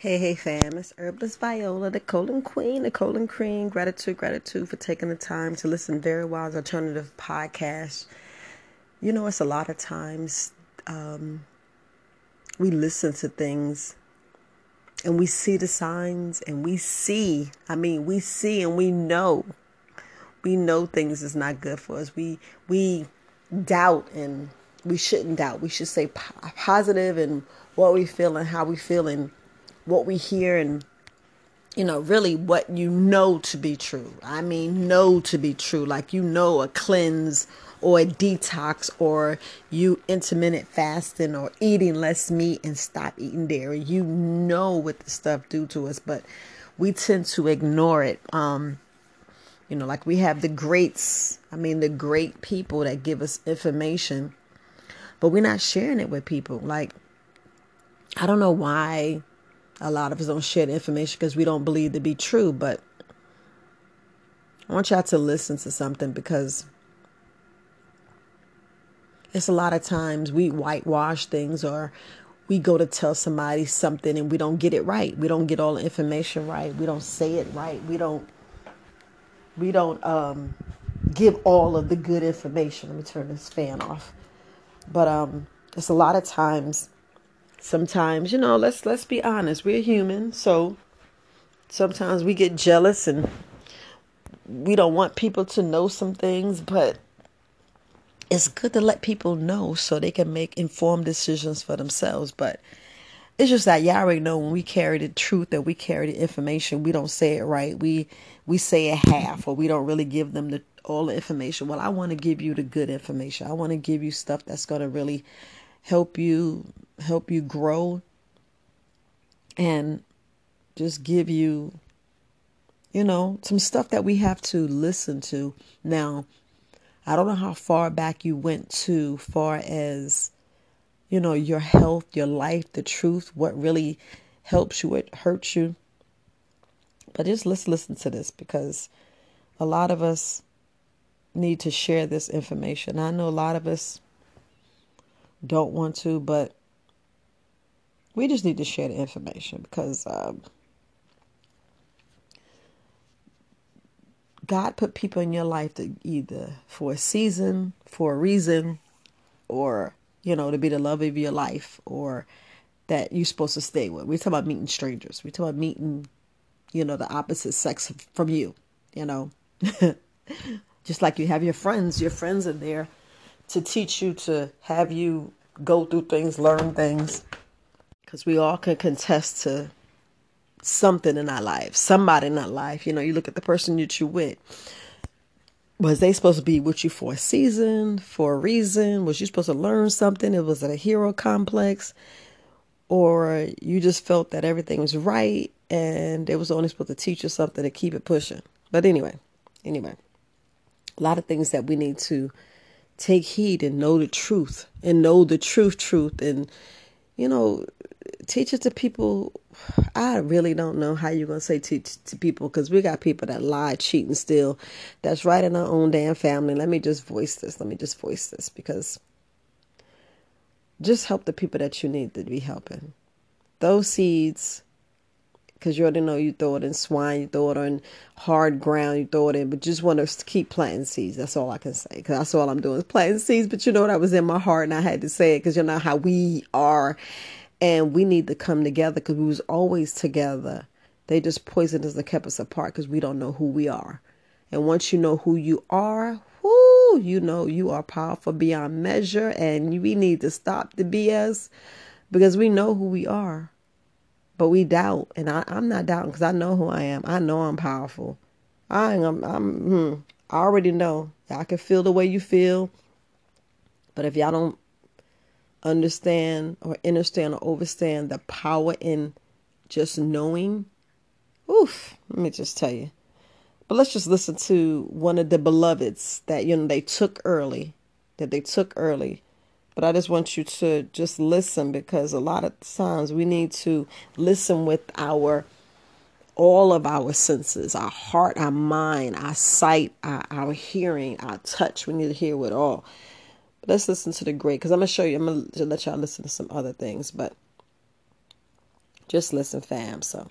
Hey, hey, fam. It's Herbalist Viola, the colon queen, the colon queen. Gratitude, gratitude for taking the time to listen Very Wise Alternative Podcast. You know, it's a lot of times um, we listen to things and we see the signs and we see, I mean, we see and we know. We know things is not good for us. We we doubt and we shouldn't doubt. We should say positive and what we feel and how we feel and what we hear and you know really what you know to be true. I mean know to be true. Like you know a cleanse or a detox or you intermittent fasting or eating less meat and stop eating dairy. You know what the stuff do to us but we tend to ignore it. Um you know like we have the greats i mean the great people that give us information but we're not sharing it with people. Like i don't know why a lot of us don't share the information because we don't believe to be true. But I want y'all to listen to something because it's a lot of times we whitewash things or we go to tell somebody something and we don't get it right. We don't get all the information right. We don't say it right. We don't we don't um, give all of the good information. Let me turn this fan off. But um, it's a lot of times sometimes you know let's let's be honest we're human so sometimes we get jealous and we don't want people to know some things but it's good to let people know so they can make informed decisions for themselves but it's just that y'all already know when we carry the truth and we carry the information we don't say it right we we say it half or we don't really give them the all the information. Well i want to give you the good information. I want to give you stuff that's going to really help you help you grow and just give you you know some stuff that we have to listen to. Now i don't know how far back you went to far as you know your health your life the truth what really helps you what hurts you. But just let's listen to this because a lot of us need to share this information. I know a lot of us don't want to but we just need to share the information because um, God put people in your life to either for a season, for a reason, or you know to be the love of your life, or that you're supposed to stay with. We talk about meeting strangers. We talk about meeting, you know, the opposite sex from you. You know, just like you have your friends. Your friends are there to teach you to have you go through things, learn things, because we all can contest to something in our life, somebody in our life. You know, you look at the person that you with. Was they supposed to be with you for a season, for a reason? Was you supposed to learn something? It was a hero complex, or you just felt that everything was right and it was only supposed to teach you something to keep it pushing. But anyway, anyway, a lot of things that we need to take heed and know the truth and know the truth, truth, and you know, teach it to people. I really don't know how you're going to say teach to people because we got people that lie, cheat, and steal. That's right in our own damn family. Let me just voice this. Let me just voice this because just help the people that you need to be helping. Those seeds, because you already know you throw it in swine, you throw it in hard ground, you throw it in, but just want to keep planting seeds. That's all I can say because that's all I'm doing is planting seeds. But you know what? I was in my heart and I had to say it because you know how we are and we need to come together because we was always together. They just poisoned us and kept us apart because we don't know who we are. And once you know who you are, whoo, you know you are powerful beyond measure. And we need to stop the BS because we know who we are. But we doubt. And I, am not doubting because I know who I am. I know I'm powerful. I am, I'm, hmm, I already know. I can feel the way you feel. But if y'all don't understand or understand or overstand the power in just knowing. Oof, let me just tell you. But let's just listen to one of the beloveds that you know they took early, that they took early. But I just want you to just listen because a lot of times we need to listen with our all of our senses, our heart, our mind, our sight, our, our hearing, our touch. We need to hear it all let's listen to the great because I'm gonna show you. I'm gonna let y'all listen to some other things, but Just listen, fam. So.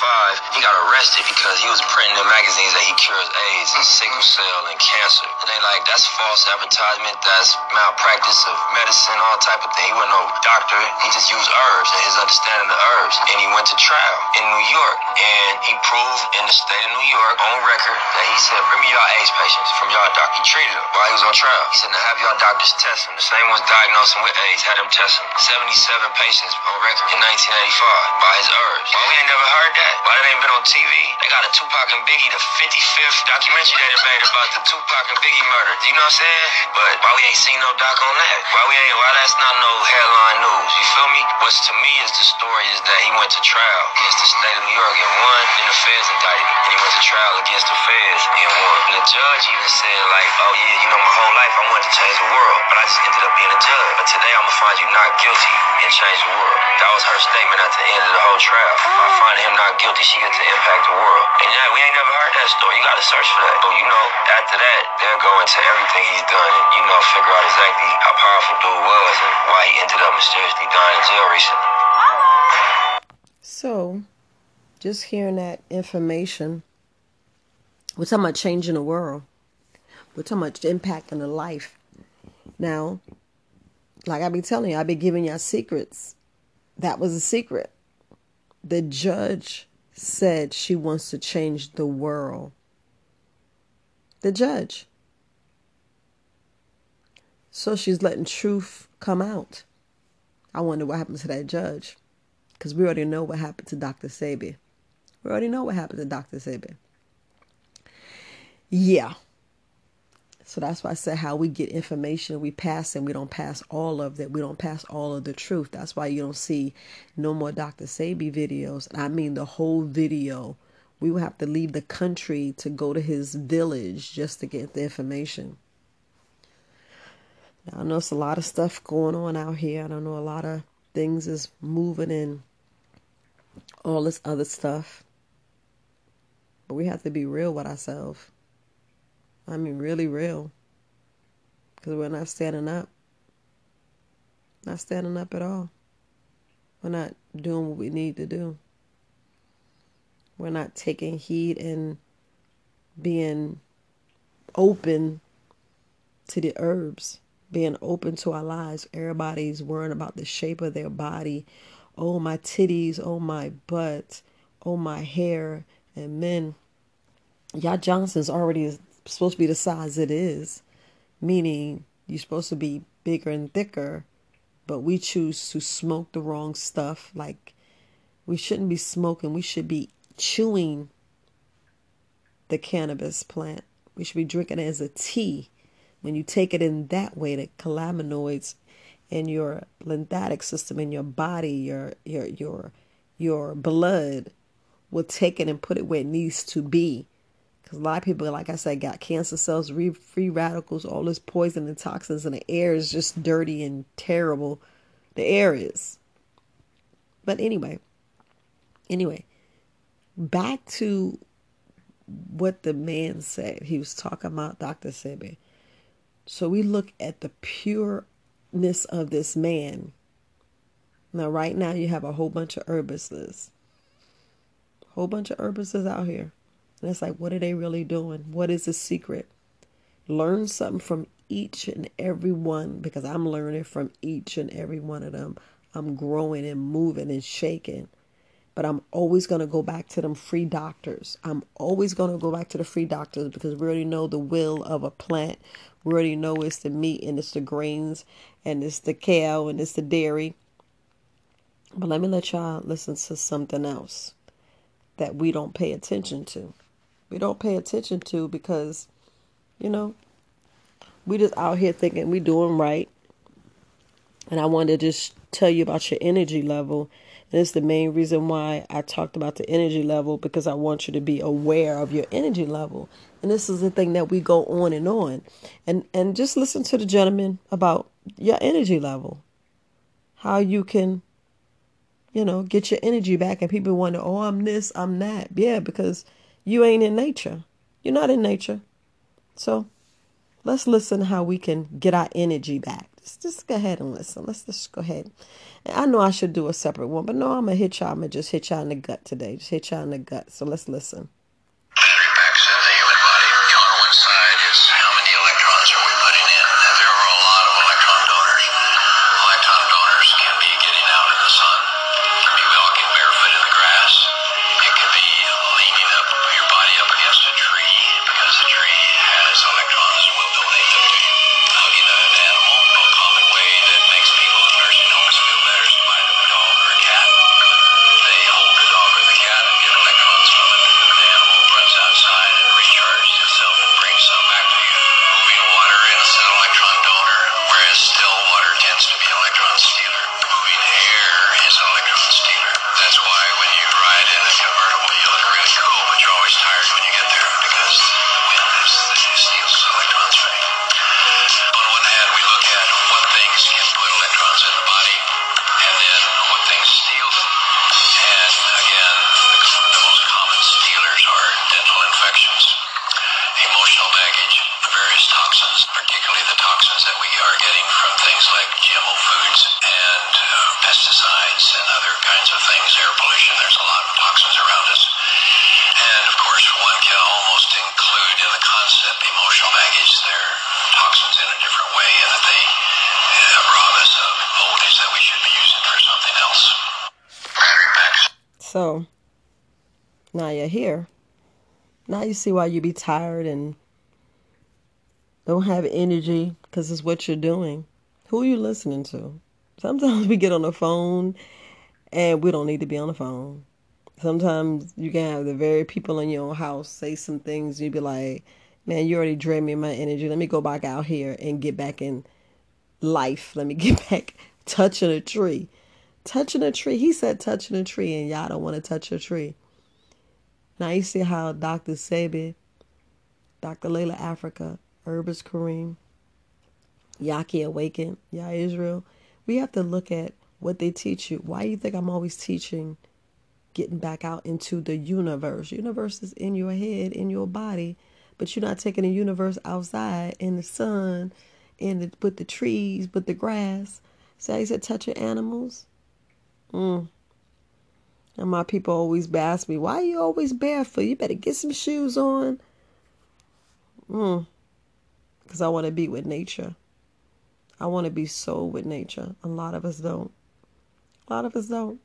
1985, he got arrested because he was printing in magazines that he cures AIDS and sickle cell and cancer. And they like, that's false advertisement, that's malpractice of medicine, all type of thing. He wasn't no doctor, he just used herbs and his understanding of the herbs. And he went to trial in New York. And he proved in the state of New York on record that he said, bring me y'all AIDS patients from y'all doctor. He treated them while he was on trial. He said, now have y'all doctors test them. The same ones diagnosed him with AIDS had him test them. 77 patients on record in 1985 by his herbs. Why we ain't never heard that? Why that ain't been on TV? They got a Tupac and Biggie, the 55th documentary that they made about the Tupac and Biggie murder. You know what I'm saying? But why we ain't seen no doc on that? Why we ain't? Why that's not no headline news? You feel me? What's to me is the story is that he went to trial against the state of New York and won. Then the feds indicted him, and he went to trial against the feds and won. And the judge even said like, "Oh yeah, you know, my whole life I wanted to change the world, but I just ended up being a judge. But today I'm gonna find you not guilty and change the world." That was her statement at the end of the whole trial. By finding him not guilty, she gets to impact the world. And yeah, we ain't never heard that story. You gotta search for that. But you know, after that, they'll go into everything he's done and you know figure out exactly how powerful dude was and why he ended up mysteriously dying in jail recently. So, just hearing that information, we're talking about changing the world. We're talking about impacting the life. Now, like I be telling you, I be giving y'all secrets. That was a secret. The judge said she wants to change the world. The judge. So she's letting truth come out. I wonder what happened to that judge. Because we already know what happened to Dr. Sebi. We already know what happened to Dr. Sebi. Yeah. So that's why I said how we get information, we pass and we don't pass all of that. We don't pass all of the truth. That's why you don't see no more Dr. Sebi videos. I mean the whole video. We will have to leave the country to go to his village just to get the information. Now, I know it's a lot of stuff going on out here. I don't know a lot of things is moving and all this other stuff. But we have to be real with ourselves. I mean, really real. Because we're not standing up. Not standing up at all. We're not doing what we need to do. We're not taking heed and being open to the herbs, being open to our lives. Everybody's worrying about the shape of their body. Oh, my titties. Oh, my butt. Oh, my hair. And men, y'all Johnson's already supposed to be the size it is, meaning you're supposed to be bigger and thicker, but we choose to smoke the wrong stuff. Like we shouldn't be smoking, we should be chewing the cannabis plant. We should be drinking it as a tea. When you take it in that way, the cannabinoids in your lymphatic system, in your body, your your your your blood will take it and put it where it needs to be. Because a lot of people, like I said, got cancer cells, free radicals, all this poison and toxins, and the air is just dirty and terrible. The air is. But anyway, anyway, back to what the man said. He was talking about Dr. Sebi. So we look at the pureness of this man. Now, right now, you have a whole bunch of herbicists. Whole bunch of herbicists out here. And it's like, what are they really doing? What is the secret? Learn something from each and every one because I'm learning from each and every one of them. I'm growing and moving and shaking. But I'm always going to go back to them free doctors. I'm always going to go back to the free doctors because we already know the will of a plant. We already know it's the meat and it's the grains and it's the cow and it's the dairy. But let me let y'all listen to something else that we don't pay attention to we don't pay attention to because, you know, we just out here thinking we doing right. And I wanted to just tell you about your energy level. And it's the main reason why I talked about the energy level because I want you to be aware of your energy level. And this is the thing that we go on and on. And and just listen to the gentleman about your energy level. How you can you know, get your energy back and people wonder, "Oh, I'm this, I'm that." Yeah, because you ain't in nature. You're not in nature. So let's listen how we can get our energy back. Just, just go ahead and listen. Let's just go ahead. I know I should do a separate one, but no, I'm gonna hit y'all. I'm gonna just hit y'all in the gut today. Just hit y'all in the gut. So let's listen. So now you're here. Now you see why you be tired and don't have energy because it's what you're doing. Who are you listening to? Sometimes we get on the phone and we don't need to be on the phone. Sometimes you can have the very people in your own house say some things. You'd be like, man, you already drained me my energy. Let me go back out here and get back in life. Let me get back touching a tree. Touching a tree. He said touching a tree, and y'all don't want to touch a tree. Now you see how Dr. Sebi, Dr. Llaila Afrika, Herbis Kareem, Yaki Awaken, Yah Israel, we have to look at what they teach you. Why you think I'm always teaching getting back out into the universe? Universe is in your head, in your body, but you're not taking the universe outside in the sun, in with the trees, with the grass. So he said, touch your animals. Mm. And my people always ask me, why are you always barefoot? You better get some shoes on. Mm. Because I want to be with nature. I want to be so with nature. A lot of us don't. A lot of us don't.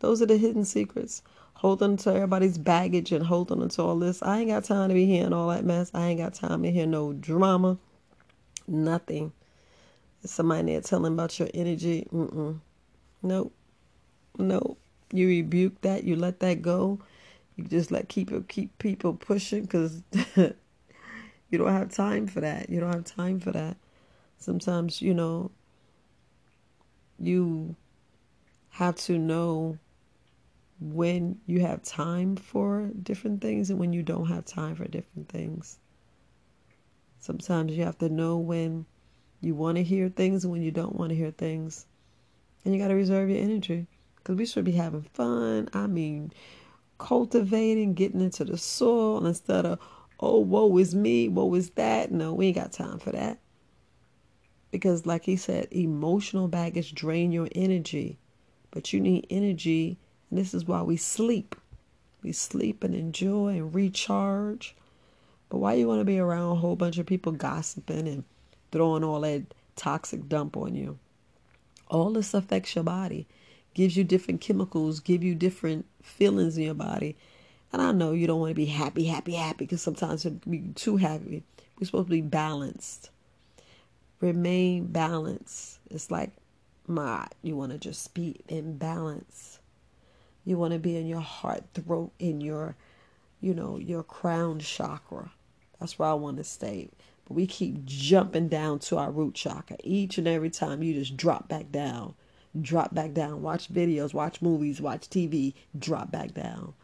Those are the hidden secrets. Holding to everybody's baggage and holding to all this. I ain't got time to be hearing all that mess. I ain't got time to hear no drama. Nothing. Somebody there telling about your energy. Mm-mm. Nope. No, you rebuke that. You let that go. You just let keep keep people pushing because you don't have time for that. You don't have time for that. Sometimes you know you have to know when you have time for different things and when you don't have time for different things. Sometimes you have to know when you want to hear things and when you don't want to hear things. And you got to reserve your energy. Because we should be having fun. I mean, cultivating, getting into the soil instead of, oh, woe is me, woe is that. No, we ain't got time for that. Because, like he said, emotional baggage drain your energy. But you need energy. And this is why we sleep. We sleep and enjoy and recharge. But why you want to be around a whole bunch of people gossiping and throwing all that toxic dump on you? All this affects your body gives you different chemicals, give you different feelings in your body. And I know you don't want to be happy, happy, happy because sometimes you're too happy. We're supposed to be balanced. Remain balanced. It's like my you want to just be in balance. You want to be in your heart, throat, in your, you know, your crown chakra. That's where I want to stay. But we keep jumping down to our root chakra. Each and every time you just drop back down drop back down. Watch videos, watch movies, watch TV, drop back down.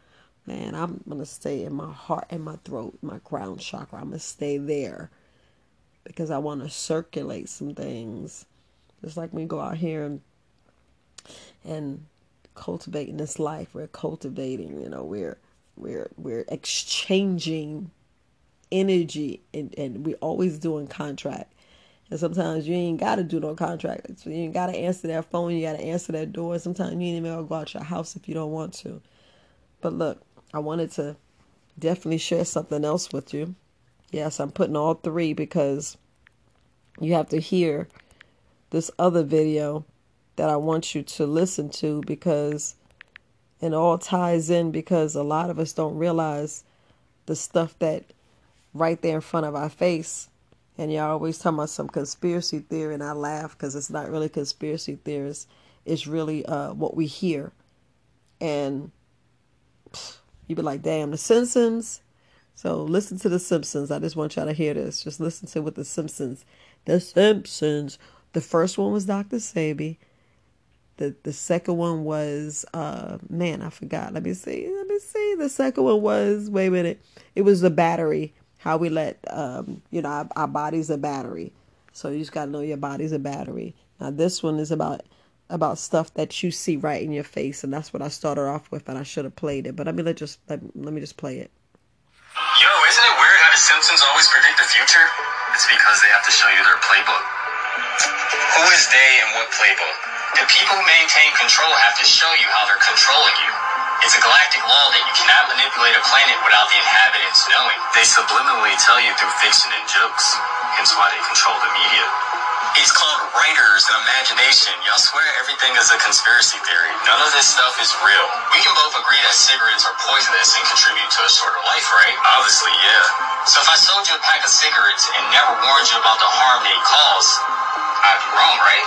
Man, I'm going to stay in my heart and my throat, my crown chakra. I'm going to stay there because I want to circulate some things. Just like we go out here and, and cultivating this life, we're cultivating, you know, we're we're we're exchanging energy and, and we're always doing contract And sometimes you ain't got to do no contract. So you ain't got to answer that phone. You got to answer that door. Sometimes you ain't even got to go out your house if you don't want to. But look, I wanted to definitely share something else with you. Yes, I'm putting all three because you have to hear this other video that I want you to listen to because it all ties in because a lot of us don't realize the stuff that right there in front of our face. And y'all always talking about some conspiracy theory, and I laugh because it's not really conspiracy theories. It's really uh, what we hear. And you be like, damn, The Simpsons. So listen to The Simpsons. I just want y'all to hear this. Just listen to what The Simpsons. The Simpsons. The first one was Dr. Sebi. The the second one was uh man, I forgot. Let me see. Let me see. The second one was wait a minute. It was the battery. How we let um you know our, our body's a battery. So you just gotta know your body's a battery. Now this one is about about stuff that you see right in your face, and that's what I started off with, and I should have played it. But I mean, let just let, let me just play it. Yo, isn't it weird how the Simpsons always predict the future? It's because they have to show you their playbook. Who is they and what playbook? The people who maintain control have to show you how they're controlling you. It's a galactic law that you cannot manipulate a planet without the inhabitants knowing. They subliminally tell you through fiction and jokes, hence why they control the media. It's called writers and imagination. Y'all swear everything is a conspiracy theory. None of this stuff is real. We can both agree that cigarettes are poisonous and contribute to a shorter life, right? Obviously, yeah. So if I sold you a pack of cigarettes and never warned you about the harm they cause, I'd be wrong, right?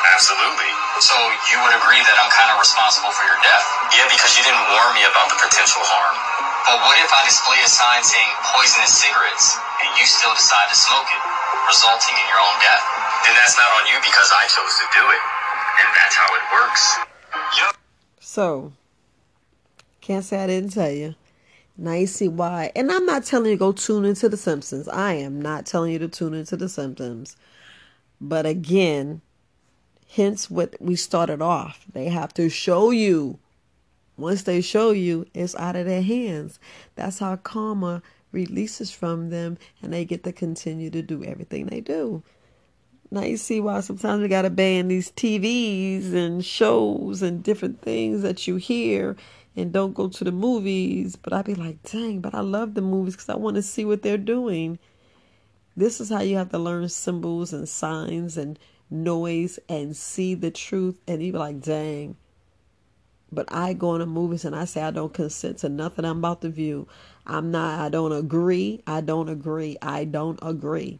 Absolutely. So you would agree that I'm kind of responsible for your death? Yeah, because you didn't warn me about the potential harm. But what if I display a sign saying poisonous cigarettes and you still decide to smoke it, resulting in your own death? Then that's not on you because I chose to do it. And that's how it works. Yup. So, can't say I didn't tell you. Now you see why. And I'm not telling you to go tune into The Simpsons. I am not telling you to tune into The Simpsons. But again, hence what we started off. They have to show you. Once they show you, it's out of their hands. That's how karma releases from them and they get to continue to do everything they do. Now you see why sometimes we gotta ban these TVs and shows and different things that you hear and don't go to the movies. But I'd be like, dang, but I love the movies because I want to see what they're doing. This is how you have to learn symbols and signs and noise and see the truth. And you be like, dang. But I go into movies and I say I don't consent to nothing I'm about to view. I'm not, I don't agree. I don't agree. I don't agree.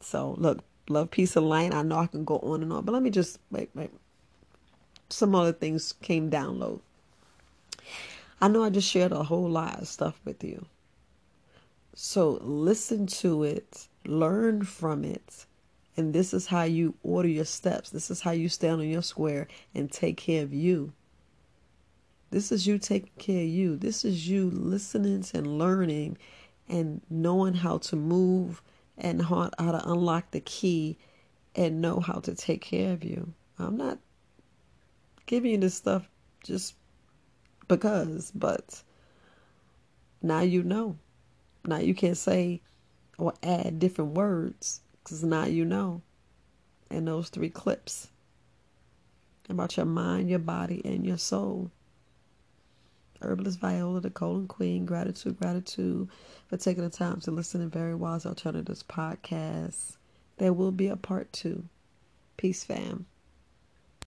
So look, love, peace, and light. I know I can go on and on, but let me just wait, wait. Some other things came download. I know I just shared a whole lot of stuff with you. So listen to it, learn from it, and this is how you order your steps. This is how you stand on your square and take care of you. This is you taking care of you. This is you listening and learning and knowing how to move and how, to unlock the key and know how to take care of you. I'm not giving you this stuff just because, but now you know. Now you can say or add different words because now you know. And those three clips about your mind, your body, and your soul. Herbalist Viola, the colon queen. Gratitude, gratitude for taking the time to listen to Very Wise Alternatives podcast. There will be a part two. Peace, fam.